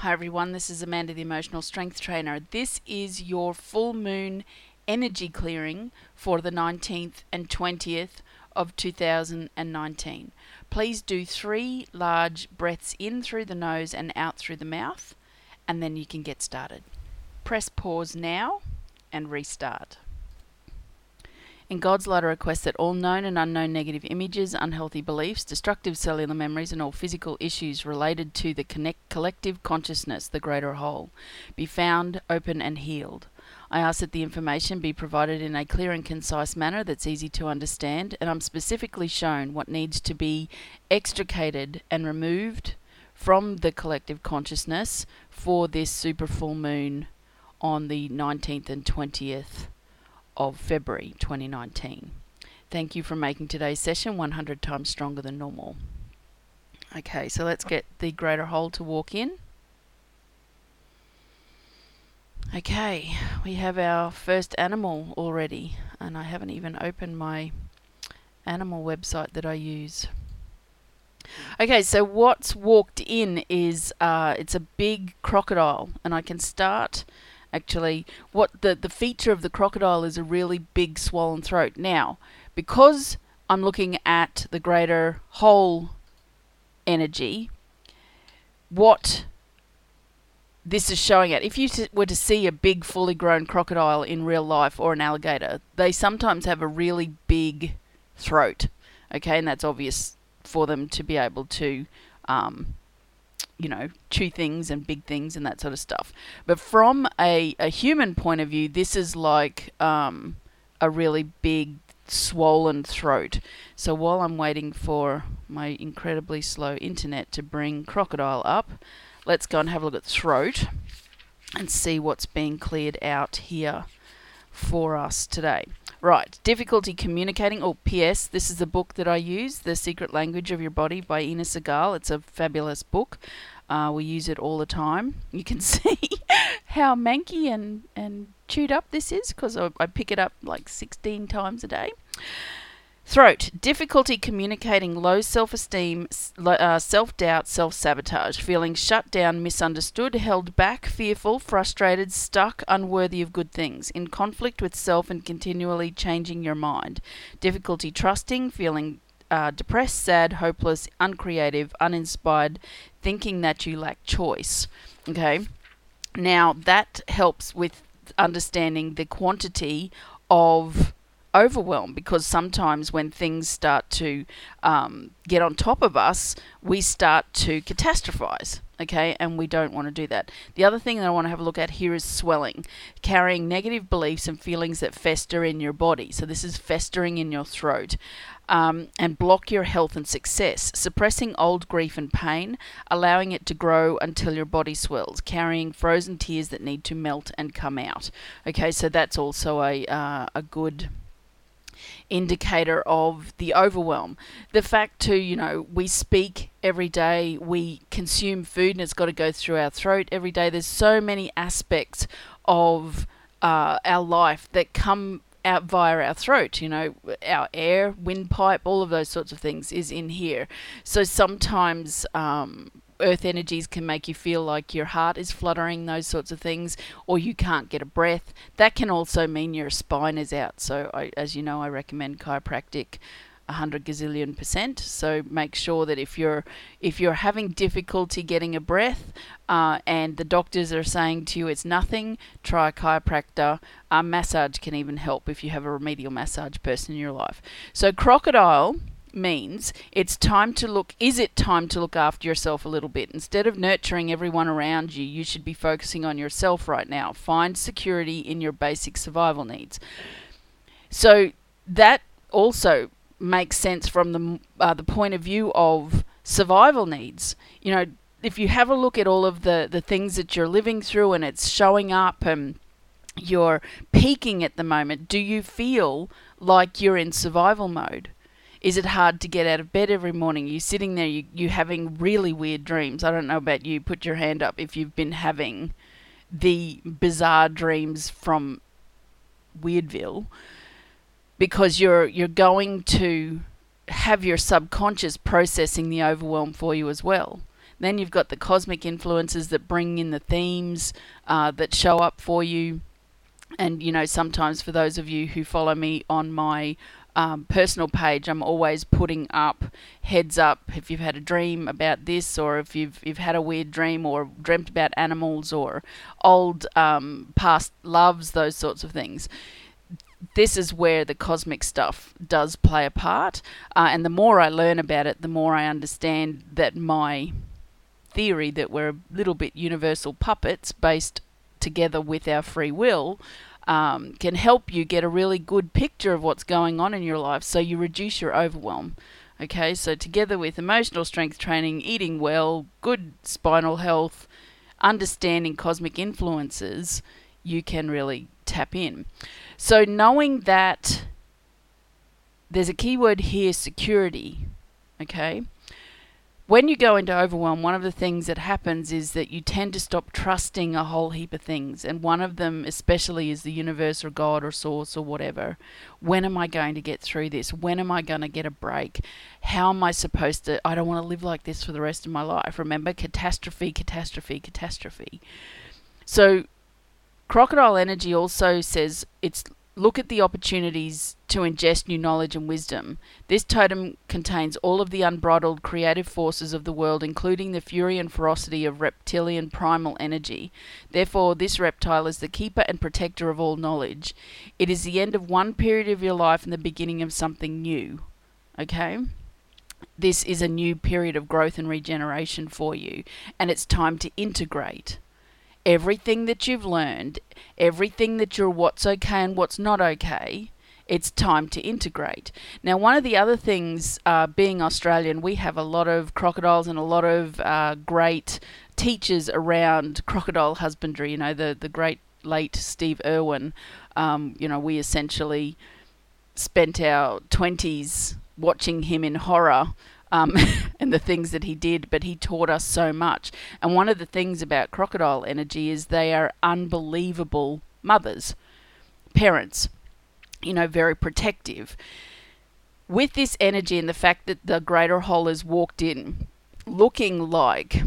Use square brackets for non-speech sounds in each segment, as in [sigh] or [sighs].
Hi everyone, this is Amanda, the Emotional Strength Trainer. This is your full moon energy clearing for the 19th and 20th of 2019. Please do three large breaths in through the nose and out through the mouth, and then you can get started. Press pause now and restart. In God's light, I request that all known and unknown negative images, unhealthy beliefs, destructive cellular memories, and all physical issues related to the connect collective consciousness, the greater whole, be found, open, and healed. I ask that the information be provided in a clear and concise manner that's easy to understand, and I'm specifically shown what needs to be extricated and removed from the collective consciousness for this super full moon on the 19th and 20th of February 2019. Thank you for making today's session 100 times stronger than normal. Okay, so let's get the greater whole to walk in. Okay, we have our first animal already, and I haven't even opened my animal website that I use. Okay, so what's walked in is uh, it's a big crocodile, and I can start actually what the the feature of the crocodile is a really big swollen throat. Now, because I'm looking at the greater whole energy, what this is showing it. If you were to see a big, fully grown crocodile in real life or an alligator, they sometimes have a really big throat. Okay, and that's obvious for them to be able to um, you know, chew things and big things and that sort of stuff. But from a, a human point of view, this is like um, a really big, swollen throat. So while I'm waiting for my incredibly slow internet to bring Crocodile up, let's go and have a look at throat and see what's being cleared out here for us today. Right, difficulty communicating. Oh, P.S. This is a book that I use, The Secret Language of Your Body by Inna Segal. It's a fabulous book. Uh, we use it all the time. You can [laughs] see how manky and, and chewed up this is because I, I pick it up like 16 times a day. Throat, difficulty communicating, low self esteem, uh, self doubt, self sabotage, feeling shut down, misunderstood, held back, fearful, frustrated, stuck, unworthy of good things, in conflict with self and continually changing your mind. Difficulty trusting, feeling uh, depressed, sad, hopeless, uncreative, uninspired, thinking that you lack choice. Okay, now that helps with understanding the quantity of overwhelm because sometimes when things start to um, get on top of us, we start to catastrophize. Okay, and we don't want to do that. The other thing that I want to have a look at here is swelling, carrying negative beliefs and feelings that fester in your body. So, this is festering in your throat. Um, and block your health and success, suppressing old grief and pain, allowing it to grow until your body swells, carrying frozen tears that need to melt and come out. Okay, so that's also a uh, a good indicator of the overwhelm. The fact too, you know, we speak every day, we consume food and it's got to go through our throat every day. There's so many aspects of uh, our life that come out via our throat, you know, our air, windpipe, all of those sorts of things is in here. So sometimes um, earth energies can make you feel like your heart is fluttering, those sorts of things, or you can't get a breath. That can also mean your spine is out. So, I, as you know, I recommend chiropractic. 100 gazillion percent so make sure that if you're if you're having difficulty getting a breath uh, and the doctors are saying to you it's nothing try a chiropractor a massage can even help if you have a remedial massage person in your life so crocodile means it's time to look is it time to look after yourself a little bit? Instead of nurturing everyone around you you should be focusing on yourself right now. Find security in your basic survival needs. So that also makes sense from the uh, the point of view of survival needs. You know if you have a look at all of the the things that you're living through and it's showing up and you're peaking at the moment do you feel like you're in survival mode is it hard to get out of bed every morning? You're sitting there, you you having really weird dreams. I don't know about you. Put your hand up if you've been having the bizarre dreams from Weirdville, because you're you're going to have your subconscious processing the overwhelm for you as well. Then you've got the cosmic influences that bring in the themes uh, that show up for you. And, you know, sometimes for those of you who follow me on my um, personal page, I'm always putting up heads up if you've had a dream about this, or if you've you've had a weird dream, or dreamt about animals, or old um, past loves, those sorts of things. This is where the cosmic stuff does play a part, uh, and the more I learn about it, the more I understand that my theory that we're a little bit universal puppets based together with our free will um, can help you get a really good picture of what's going on in your life so you reduce your overwhelm. Okay, so together with emotional strength training, eating well, good spinal health, understanding cosmic influences, you can really tap in. So, knowing that there's a keyword here security, okay, when you go into overwhelm, one of the things that happens is that you tend to stop trusting a whole heap of things. And one of them, especially, is the universe or God or source or whatever. When am I going to get through this? When am I going to get a break? How am I supposed to? I don't want to live like this for the rest of my life. Remember, catastrophe, catastrophe, catastrophe. So, crocodile energy also says it's look at the opportunities to ingest new knowledge and wisdom. This totem contains all of the unbridled creative forces of the world, including the fury and ferocity of reptilian primal energy. Therefore, this reptile is the keeper and protector of all knowledge. It is the end of one period of your life and the beginning of something new. Okay? This is a new period of growth and regeneration for you, and it's time to integrate everything that you've learned, everything that you're what's okay and what's not okay, it's time to integrate. Now, one of the other things, uh, being Australian, we have a lot of crocodiles and a lot of uh, great teachers around crocodile husbandry. You know, the, the great late Steve Irwin, um, you know, we essentially spent our 20s watching him in horror um, [laughs] and the things that he did, but he taught us so much. And one of the things about crocodile energy is they are unbelievable mothers, parents, you know, very protective. With this energy and the fact that the greater whole has walked in looking like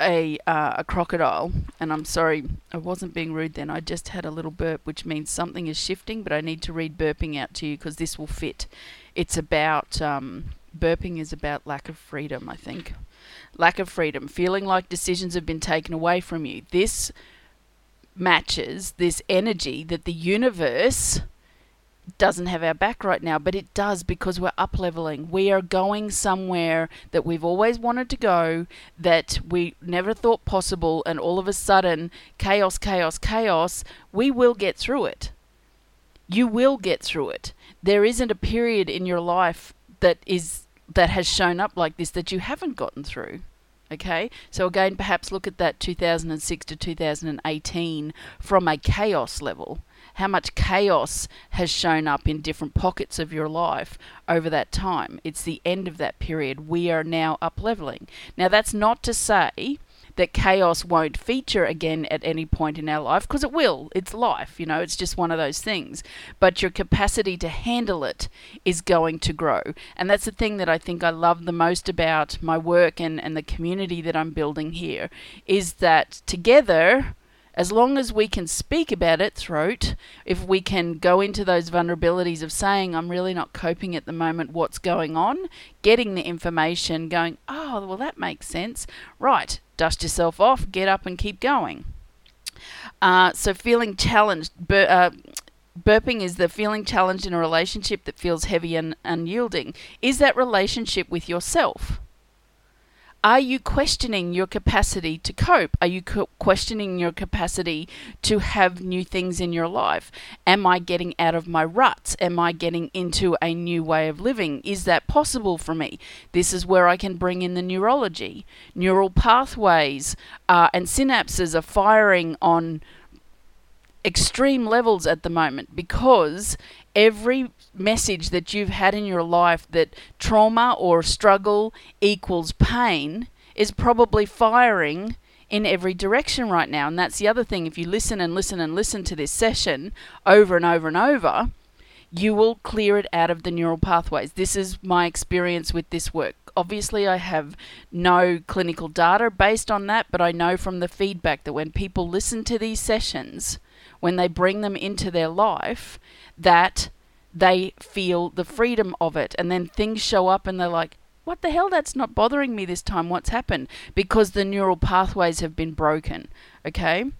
a uh, a crocodile, and I'm sorry, I wasn't being rude then. I just had a little burp, which means something is shifting, but I need to read burping out to you because this will fit. It's about um, burping is about lack of freedom, I think. Lack of freedom, feeling like decisions have been taken away from you. This matches this energy that the universe doesn't have our back right now, but it does because we're up leveling. We are going somewhere that we've always wanted to go, that we never thought possible, and all of a sudden, chaos, chaos, chaos, we will get through it. You will get through it. There isn't a period in your life that is that has shown up like this that you haven't gotten through. Okay, so again, perhaps look at that 2006 to 2018 from a chaos level. How much chaos has shown up in different pockets of your life over that time? It's the end of that period. We are now up leveling. Now, that's not to say that chaos won't feature again at any point in our life because it will. It's life, you know, it's just one of those things. But your capacity to handle it is going to grow. And that's the thing that I think I love the most about my work and, and the community that I'm building here is that together as long as we can speak about it, throat, if we can go into those vulnerabilities of saying, I'm really not coping at the moment, what's going on, getting the information, going, oh, well, that makes sense. Right, dust yourself off, get up and keep going. Uh, so, feeling challenged. Uh, burping is the feeling challenged in a relationship that feels heavy and unyielding. Is that relationship with yourself? Are you questioning your capacity to cope? Are you questioning your capacity to have new things in your life? Am I getting out of my ruts? Am I getting into a new way of living? Is that possible for me? This is where I can bring in the neurology. Neural pathways uh, and synapses are firing on extreme levels at the moment because every message that you've had in your life that trauma or struggle equals pain is probably firing in every direction right now. And that's the other thing. If you listen and listen and listen to this session over and over and over, you will clear it out of the neural pathways. This is my experience with this work. obviously, I have no clinical data based on that, but I know from the feedback that when people listen to these sessions, when they bring them into their life, that they feel the freedom of it. And then things show up and they're like, what the hell? That's not bothering me this time. What's happened? Because the neural pathways have been broken. Okay?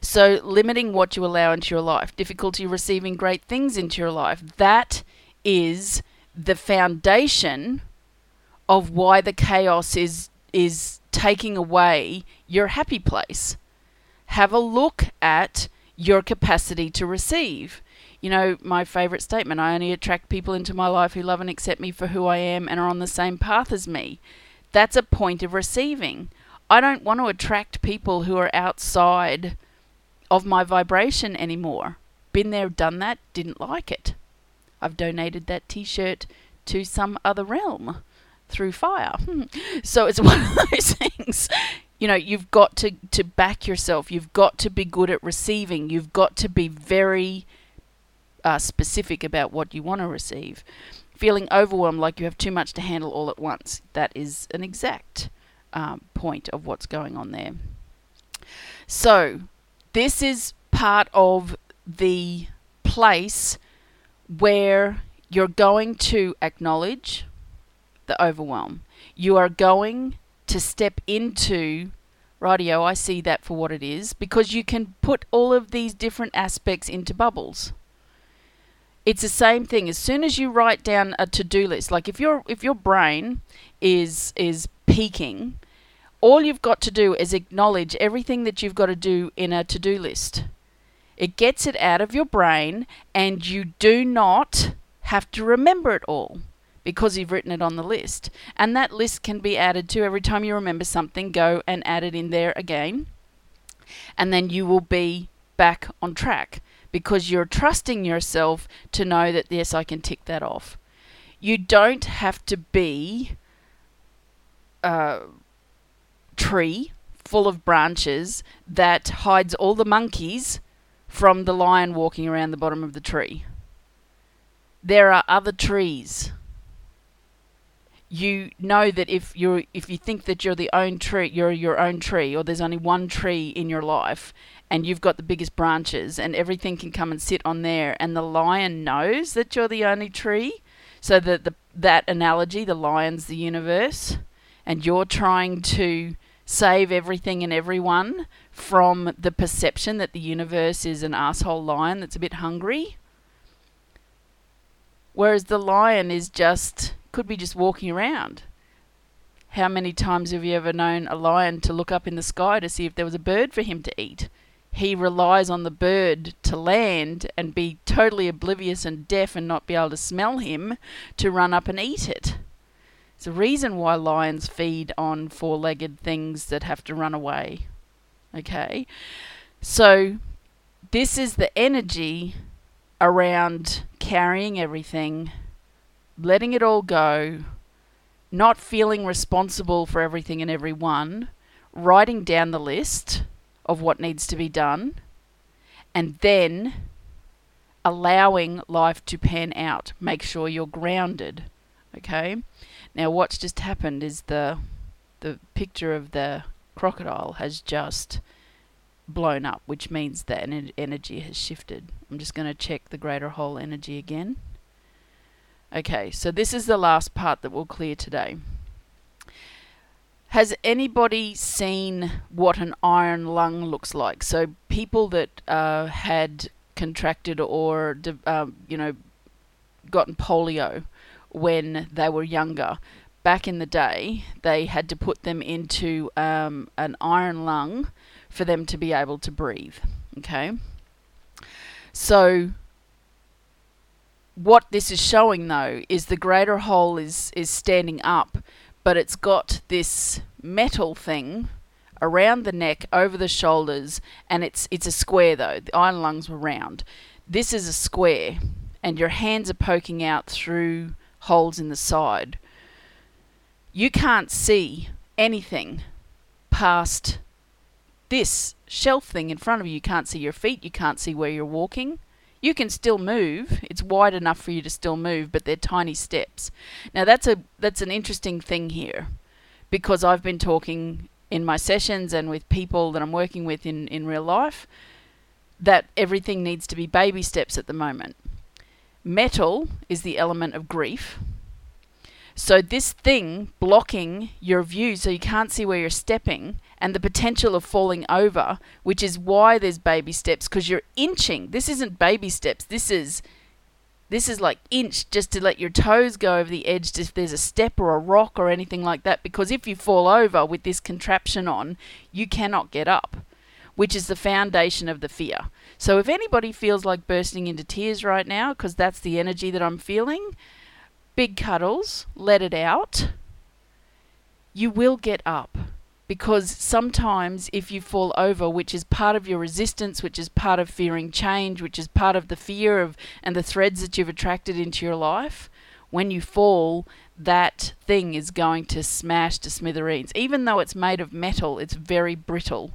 So, limiting what you allow into your life, difficulty receiving great things into your life, that is the foundation of why the chaos is is taking away your happy place. Have a look at your capacity to receive. You know, my favorite statement I only attract people into my life who love and accept me for who I am and are on the same path as me. That's a point of receiving. I don't want to attract people who are outside of my vibration anymore. Been there, done that, didn't like it. I've donated that t shirt to some other realm through fire. [laughs] so it's [laughs] one of those things. You know, you've got to, to back yourself. You've got to be good at receiving. You've got to be very uh, specific about what you want to receive. Feeling overwhelmed like you have too much to handle all at once. That is an exact um, point of what's going on there. So, this is part of the place where you're going to acknowledge the overwhelm. You are going to step into radio. I see that for what it is because you can put all of these different aspects into bubbles. It's the same thing. As soon as you write down a to-do list like if your if your brain is is peaking all you've got to do is acknowledge everything that you've got to do in a to-do list. It gets it out of your brain and you do not have to remember it all because you've written it on the list and that list can be added to every time you remember something go and add it in there again and then you will be back on track because you're trusting yourself to know that, yes, I can tick that off. You don't have to be a tree full of branches that hides all the monkeys from the lion walking around the bottom of the tree. There are other trees. You know that if you're if you think that you're the own tree, you're your own tree, or there's only one tree in your life, and you've got the biggest branches and everything can come and sit on there and the lion knows that you're the only tree. So that the that analogy the lion's the universe and you're trying to save everything and everyone from the perception that the universe is an asshole lion that's a bit hungry. Whereas the lion is just could be just walking around how many times have you ever known a lion to look up in the sky to see if there was a bird for him to eat he relies on the bird to land and be totally oblivious and deaf and not be able to smell him to run up and eat it. It's a reason why lions feed on four legged things that have to run away. Okay? So, this is the energy around carrying everything, letting it all go, not feeling responsible for everything and everyone, writing down the list of what needs to be done, and then allowing life to pan out. Make sure you're grounded. Okay? Now what's just happened is the the picture of the crocodile has just blown up, which means that energy has shifted. I'm just going to check the greater whole energy again. Okay, so this is the last part that we'll clear today. Has anybody seen what an iron lung looks like? So people that uh, had contracted or um, you know gotten polio when they were younger, back in the day, they had to put them into um, an iron lung for them to be able to breathe. Okay, so what this is showing though is the greater whole is is standing up but it's got this metal thing around the neck, over the shoulders, and it's it's a square though. The iron lungs were round. This is a square, and your hands are poking out through holes in the side. You can't see anything past this shelf thing in front of you. You can't see your feet. You can't see where you're walking. You can still move. It's wide enough for you to still move, but they're tiny steps. Now that's a that's an interesting thing here because I've been talking in my sessions and with people that I'm working with in, in real life that everything needs to be baby steps at the moment. Metal is the element of grief. So, this thing blocking your view so you can't see where you're stepping and the potential of falling over, which is why there's baby steps because you're inching. This isn't baby steps. This is this is like inch just to let your toes go over the edge if there's a step or a rock or anything like that because if you fall over with this contraption on, you cannot get up, which is the foundation of the fear. So if anybody feels like bursting into tears right now because that's the energy that I'm feeling, big cuddles, let it out. You will get up because sometimes if you fall over which is part of your resistance which is part of fearing change which is part of the fear of and the threads that you've attracted into your life when you fall that thing is going to smash to smithereens. Even though it's made of metal it's very brittle.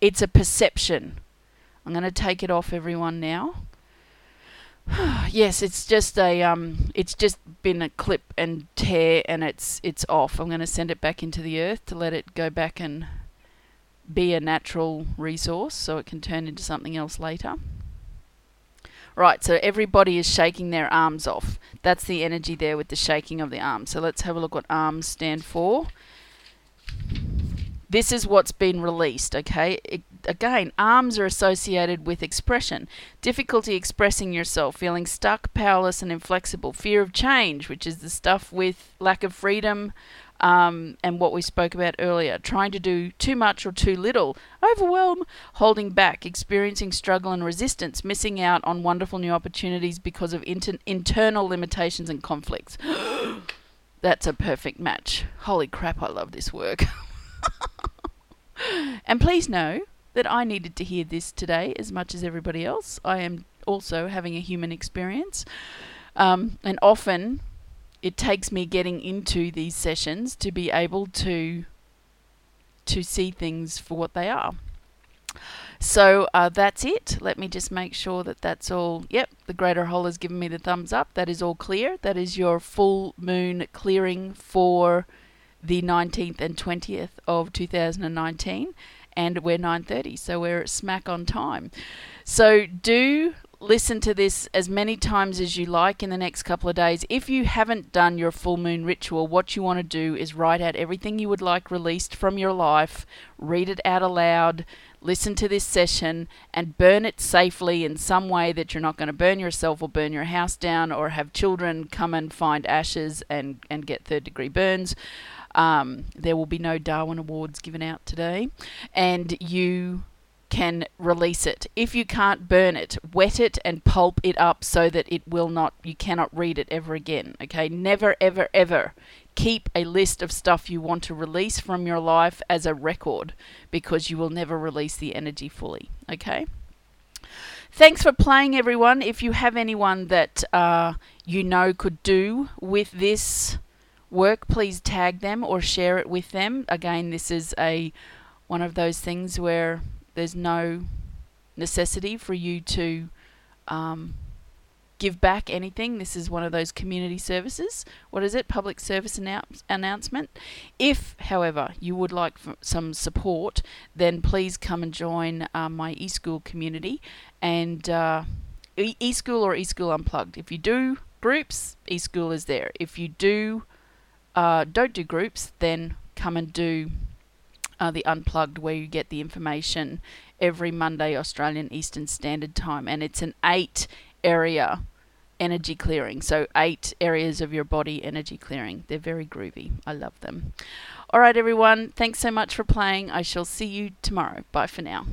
It's a perception. I'm going to take it off everyone now [sighs] yes, it's just a um, it's just been a clip and tear, and it's it's off. I'm going to send it back into the earth to let it go back and be a natural resource, so it can turn into something else later. Right, so everybody is shaking their arms off. That's the energy there with the shaking of the arms. So let's have a look what arms stand for. This is what's been released, okay? It, again, arms are associated with expression, difficulty expressing yourself, feeling stuck, powerless, and inflexible, fear of change, which is the stuff with lack of freedom. Um, and what we spoke about earlier, trying to do too much or too little, overwhelm, holding back, experiencing struggle and resistance, missing out on wonderful new opportunities because of inter- internal limitations and conflicts. [gasps] That's a perfect match. Holy crap, I love this work. [laughs] and please know that I needed to hear this today as much as everybody else. I am also having a human experience. Um, and often it takes me getting into these sessions to be able to to see things for what they are. So uh, that's it. Let me just make sure that that's all. Yep, the greater whole has given me the thumbs up. That is all clear. That is your full moon clearing for the 19th and 20th of 2019 and we're 9:30, so we're smack on time. So do listen to this as many times as you like in the next couple of days. If you haven't done your full moon ritual, what you want to do is write out everything you would like released from your life, read it out aloud, listen to this session, and burn it safely in some way that you're not going to burn yourself or burn your house down or have children come and find ashes and, and get third degree burns. Um, there will be no Darwin Awards given out today, and you can release it. If you can't burn it, wet it and pulp it up so that it will not, you cannot read it ever again. Okay, never, ever, ever keep a list of stuff you want to release from your life as a record because you will never release the energy fully. Okay. Thanks for playing, everyone. If you have anyone that uh, you know could do with this work, please tag them or share it with them. Again, this is a one of those things where there's no necessity for you to um, give back anything. This is one of those community services. What is it? Public service annou- announcement. If, however, you would like some support, then please come and join uh, my eSchool community and uh, eSchool or eSchool Unplugged. If you do groups, eSchool is there. If you do uh, don't do groups, then come and do uh, the unplugged where you get the information every Monday Australian Eastern Standard Time, and it's an eight area energy clearing. So eight areas of your body energy clearing. They're very groovy. I love them. All right, everyone. Thanks so much for playing. I shall see you tomorrow. Bye for now.